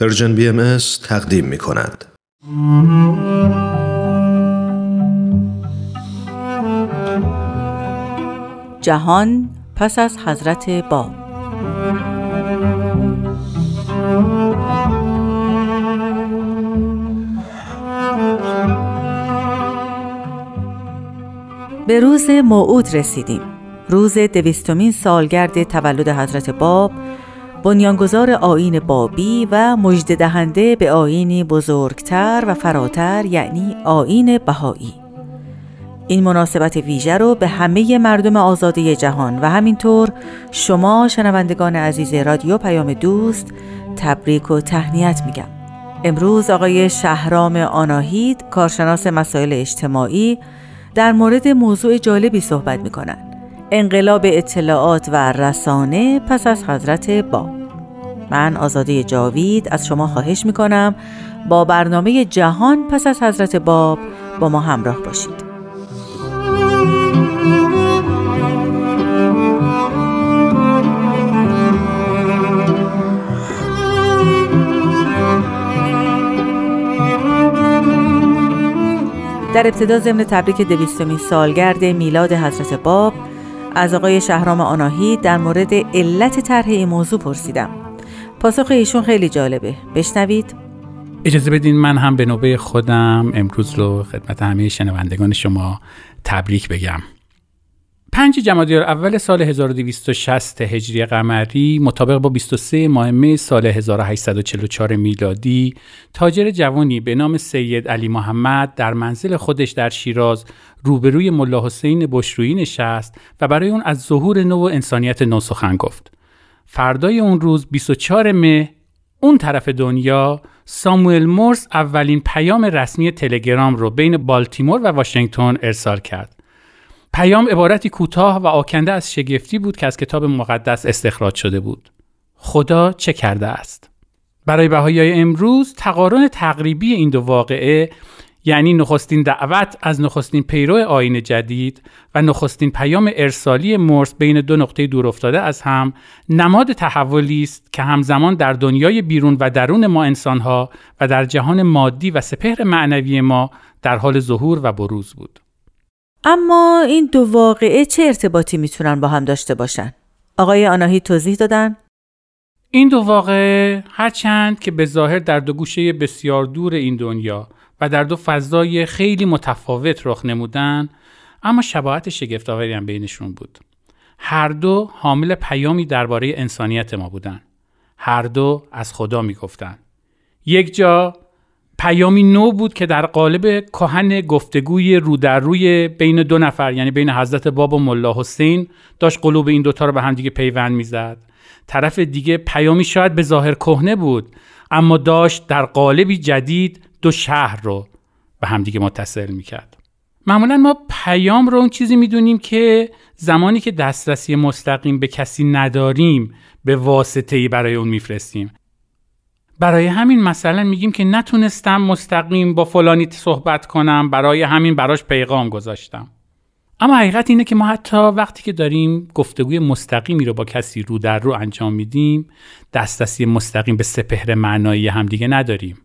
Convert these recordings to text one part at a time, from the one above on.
پرژن بی ام تقدیم می کند. جهان پس از حضرت باب به روز موعود رسیدیم روز دویستمین سالگرد تولد حضرت باب بنیانگذار آین بابی و مجد دهنده به آینی بزرگتر و فراتر یعنی آین بهایی. این مناسبت ویژه رو به همه مردم آزاده جهان و همینطور شما شنوندگان عزیز رادیو پیام دوست تبریک و تهنیت میگم. امروز آقای شهرام آناهید کارشناس مسائل اجتماعی در مورد موضوع جالبی صحبت می‌کنن انقلاب اطلاعات و رسانه پس از حضرت باب من آزاده جاوید از شما خواهش می‌کنم با برنامه جهان پس از حضرت باب با ما همراه باشید. در ابتدا ضمن تبریک دویستمین سالگرد میلاد حضرت باب از آقای شهرام آناهی در مورد علت طرح این موضوع پرسیدم. پاسخ ایشون خیلی جالبه. بشنوید. اجازه بدین من هم به نوبه خودم امروز رو خدمت همه شنوندگان شما تبریک بگم. پنج جمادی اول سال 1260 هجری قمری مطابق با 23 ماه می سال 1844 میلادی تاجر جوانی به نام سید علی محمد در منزل خودش در شیراز روبروی ملا حسین بشرویی نشست و برای اون از ظهور نو و انسانیت نو سخن گفت. فردای اون روز 24 مه اون طرف دنیا ساموئل مورس اولین پیام رسمی تلگرام رو بین بالتیمور و واشنگتن ارسال کرد. پیام عبارتی کوتاه و آکنده از شگفتی بود که از کتاب مقدس استخراج شده بود. خدا چه کرده است؟ برای بهایی امروز تقارن تقریبی این دو واقعه یعنی نخستین دعوت از نخستین پیرو آین جدید و نخستین پیام ارسالی مرس بین دو نقطه دور افتاده از هم نماد تحولی است که همزمان در دنیای بیرون و درون ما انسانها و در جهان مادی و سپهر معنوی ما در حال ظهور و بروز بود. اما این دو واقعه چه ارتباطی می‌تونن با هم داشته باشن؟ آقای آناهی توضیح دادن؟ این دو واقعه هرچند که به ظاهر در دو گوشه بسیار دور این دنیا و در دو فضای خیلی متفاوت رخ نمودن اما شباهت شگفتآوری هم بینشون بود. هر دو حامل پیامی درباره انسانیت ما بودن. هر دو از خدا می‌گفتن. یک جا پیامی نو بود که در قالب کهن گفتگوی رو در روی بین دو نفر یعنی بین حضرت باب و ملا حسین داشت قلوب این دوتا رو به هم دیگه پیوند می‌زد. طرف دیگه پیامی شاید به ظاهر کهنه بود اما داشت در قالبی جدید دو شهر رو به همدیگه متصل می‌کرد. معمولا ما پیام رو اون چیزی می‌دونیم که زمانی که دسترسی مستقیم به کسی نداریم به واسطه ای برای اون میفرستیم. برای همین مثلا میگیم که نتونستم مستقیم با فلانی صحبت کنم برای همین براش پیغام گذاشتم. اما حقیقت اینه که ما حتی وقتی که داریم گفتگوی مستقیمی رو با کسی رو در رو انجام میدیم دسترسی مستقیم به سپهر معنایی همدیگه نداریم.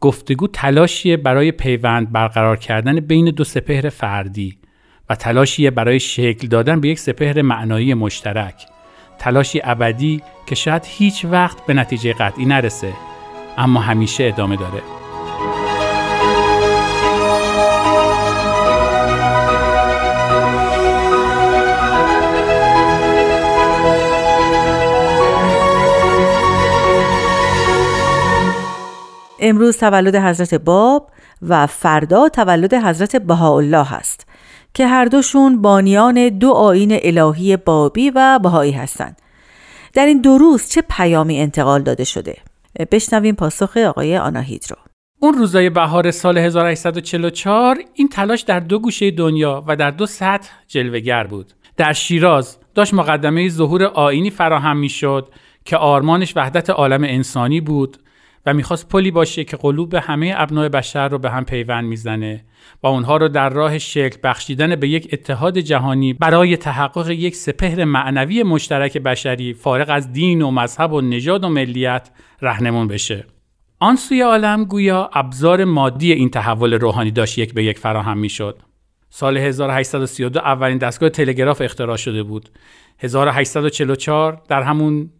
گفتگو تلاشیه برای پیوند برقرار کردن بین دو سپهر فردی و تلاشیه برای شکل دادن به یک سپهر معنایی مشترک. تلاشی ابدی که شاید هیچ وقت به نتیجه قطعی نرسه اما همیشه ادامه داره. امروز تولد حضرت باب و فردا تولد حضرت بهاءالله است. که هر دوشون بانیان دو آین الهی بابی و بهایی هستند. در این دو روز چه پیامی انتقال داده شده؟ بشنویم پاسخ آقای آناهید رو. اون روزای بهار سال 1844 این تلاش در دو گوشه دنیا و در دو سطح جلوگر بود. در شیراز داشت مقدمه ظهور آینی فراهم می‌شد که آرمانش وحدت عالم انسانی بود و می‌خواست پلی باشه که قلوب همه ابنای بشر رو به هم پیوند می‌زنه و اونها رو در راه شکل بخشیدن به یک اتحاد جهانی برای تحقق یک سپهر معنوی مشترک بشری فارغ از دین و مذهب و نژاد و ملیت رهنمون بشه. آن سوی عالم گویا ابزار مادی این تحول روحانی داشت یک به یک فراهم می‌شد. سال 1832 اولین دستگاه تلگراف اختراع شده بود. 1844 در همون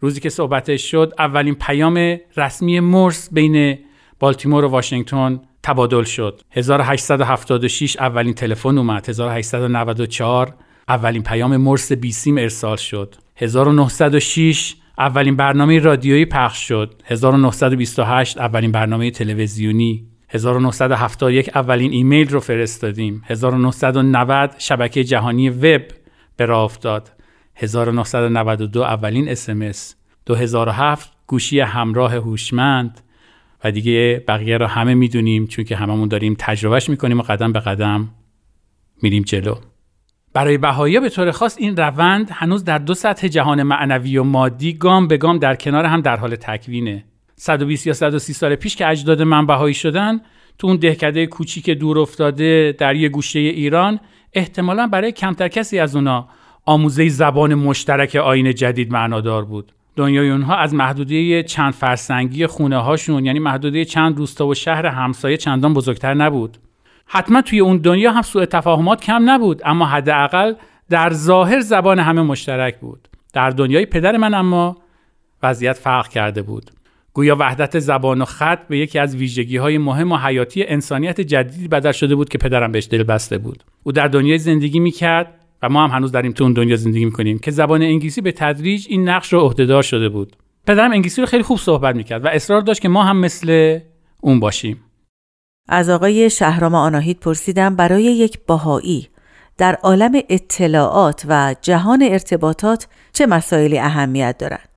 روزی که صحبتش شد اولین پیام رسمی مرس بین بالتیمور و واشنگتن تبادل شد. 1876 اولین تلفن اومد. 1894 اولین پیام مرس بیسیم ارسال شد. 1906 اولین برنامه رادیویی پخش شد. 1928 اولین برنامه تلویزیونی. 1971 اولین ایمیل رو فرستادیم. 1990 شبکه جهانی وب به راه افتاد. 1992 اولین اسمس 2007 گوشی همراه هوشمند و دیگه بقیه رو همه می‌دونیم چون که هممون داریم تجربهش می‌کنیم و قدم به قدم میریم جلو. برای بهایی به طور خاص این روند هنوز در دو سطح جهان معنوی و مادی گام به گام در کنار هم در حال تکوینه. 120 یا 130 سال پیش که اجداد من بهایی شدن تو اون دهکده کوچیک دور افتاده در یه گوشه ایران احتمالا برای کمتر کسی از اونا آموزه زبان مشترک آین جدید معنادار بود. دنیای اونها از محدوده چند فرسنگی خونه هاشون یعنی محدوده چند روستا و شهر همسایه چندان بزرگتر نبود. حتما توی اون دنیا هم سوء تفاهمات کم نبود اما حداقل در ظاهر زبان همه مشترک بود. در دنیای پدر من اما وضعیت فرق کرده بود. گویا وحدت زبان و خط به یکی از ویژگی های مهم و حیاتی انسانیت جدیدی بدل شده بود که پدرم بهش دل بسته بود. او در دنیای زندگی می‌کرد و ما هم هنوز داریم تو اون دنیا زندگی می‌کنیم که زبان انگلیسی به تدریج این نقش رو عهدهدار شده بود. پدرم انگلیسی رو خیلی خوب صحبت می‌کرد و اصرار داشت که ما هم مثل اون باشیم. از آقای شهرام آناهید پرسیدم برای یک باهایی در عالم اطلاعات و جهان ارتباطات چه مسائلی اهمیت دارند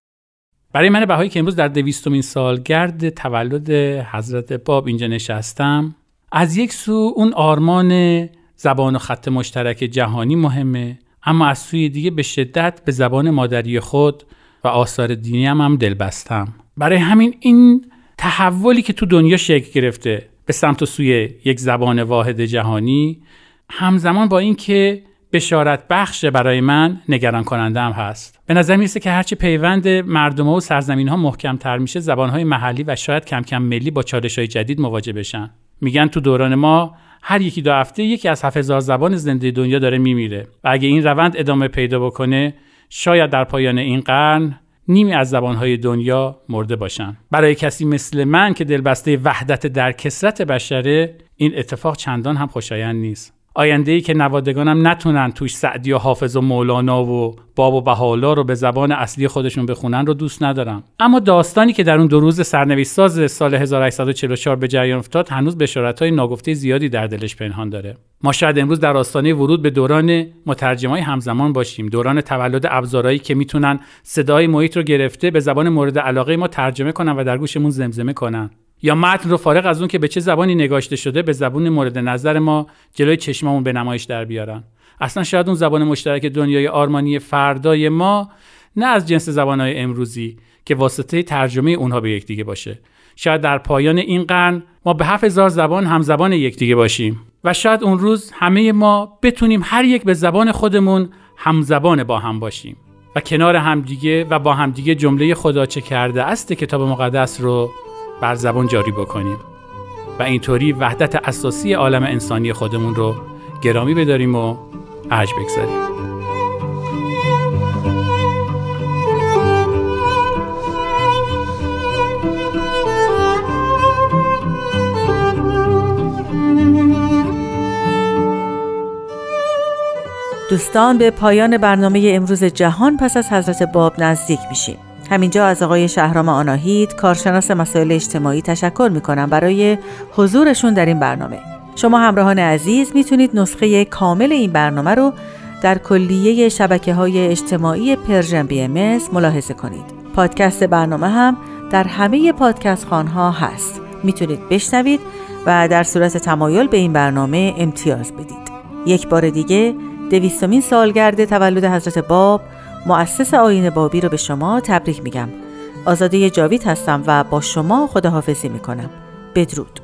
برای من بهایی که امروز در دویستمین سالگرد تولد حضرت باب اینجا نشستم از یک سو اون آرمان زبان و خط مشترک جهانی مهمه اما از سوی دیگه به شدت به زبان مادری خود و آثار دینی هم, هم دل بستم برای همین این تحولی که تو دنیا شکل گرفته به سمت و سوی یک زبان واحد جهانی همزمان با اینکه بشارت بخش برای من نگران کننده هم هست. به نظر می‌رسه که هرچی پیوند مردم و سرزمین ها محکم تر میشه زبان های محلی و شاید کم کم ملی با چالش های جدید مواجه بشن. میگن تو دوران ما هر یکی دو هفته یکی از 7000 زبان زنده دنیا داره میمیره. و اگه این روند ادامه پیدا بکنه شاید در پایان این قرن نیمی از زبانهای دنیا مرده باشن. برای کسی مثل من که دلبسته وحدت در کسرت بشره این اتفاق چندان هم خوشایند نیست. آینده ای که نوادگانم نتونن توش سعدی و حافظ و مولانا و باب و بهالا رو به زبان اصلی خودشون بخونن رو دوست ندارم. اما داستانی که در اون دو روز سرنوشت ساز سال 1844 به جریان افتاد هنوز بشارت‌های ناگفته زیادی در دلش پنهان داره. ما شاید امروز در آستانه ورود به دوران مترجمای همزمان باشیم. دوران تولد ابزارهایی که می‌تونن صدای محیط رو گرفته به زبان مورد علاقه ما ترجمه کنن و در گوشمون زمزمه کنن. یا متن رو فارغ از اون که به چه زبانی نگاشته شده به زبون مورد نظر ما جلوی چشممون به نمایش در بیارن. اصلا شاید اون زبان مشترک دنیای آرمانی فردای ما نه از جنس زبانهای امروزی که واسطه ترجمه اونها به یکدیگه باشه. شاید در پایان این قرن ما به هفت هزار زبان هم زبان یکدیگه باشیم و شاید اون روز همه ما بتونیم هر یک به زبان خودمون همزبان با هم باشیم. و کنار همدیگه و با همدیگه جمله خدا چه کرده است کتاب مقدس رو بر زبان جاری بکنیم. و اینطوری وحدت اساسی عالم انسانی خودمون رو گرامی بداریم و ارج بگذاریم. دوستان به پایان برنامه امروز جهان پس از حضرت باب نزدیک میشیم. همینجا از آقای شهرام آناهید کارشناس مسائل اجتماعی تشکر می‌کنم برای حضورشون در این برنامه. شما همراهان عزیز می‌تونید نسخه کامل این برنامه رو در کلیه شبکه های اجتماعی Persian BMS ملاحظه کنید. پادکست برنامه هم در همه پادکست‌خوان‌ها هست. می‌تونید بشنوید و در صورت تمایل به این برنامه امتیاز بدید. یک بار دیگه دویستمین سالگرد تولد حضرت باب مؤسس آین بابی رو به شما تبریک میگم. آزاده جاوید هستم و با شما خداحافظی می کنم بدرود.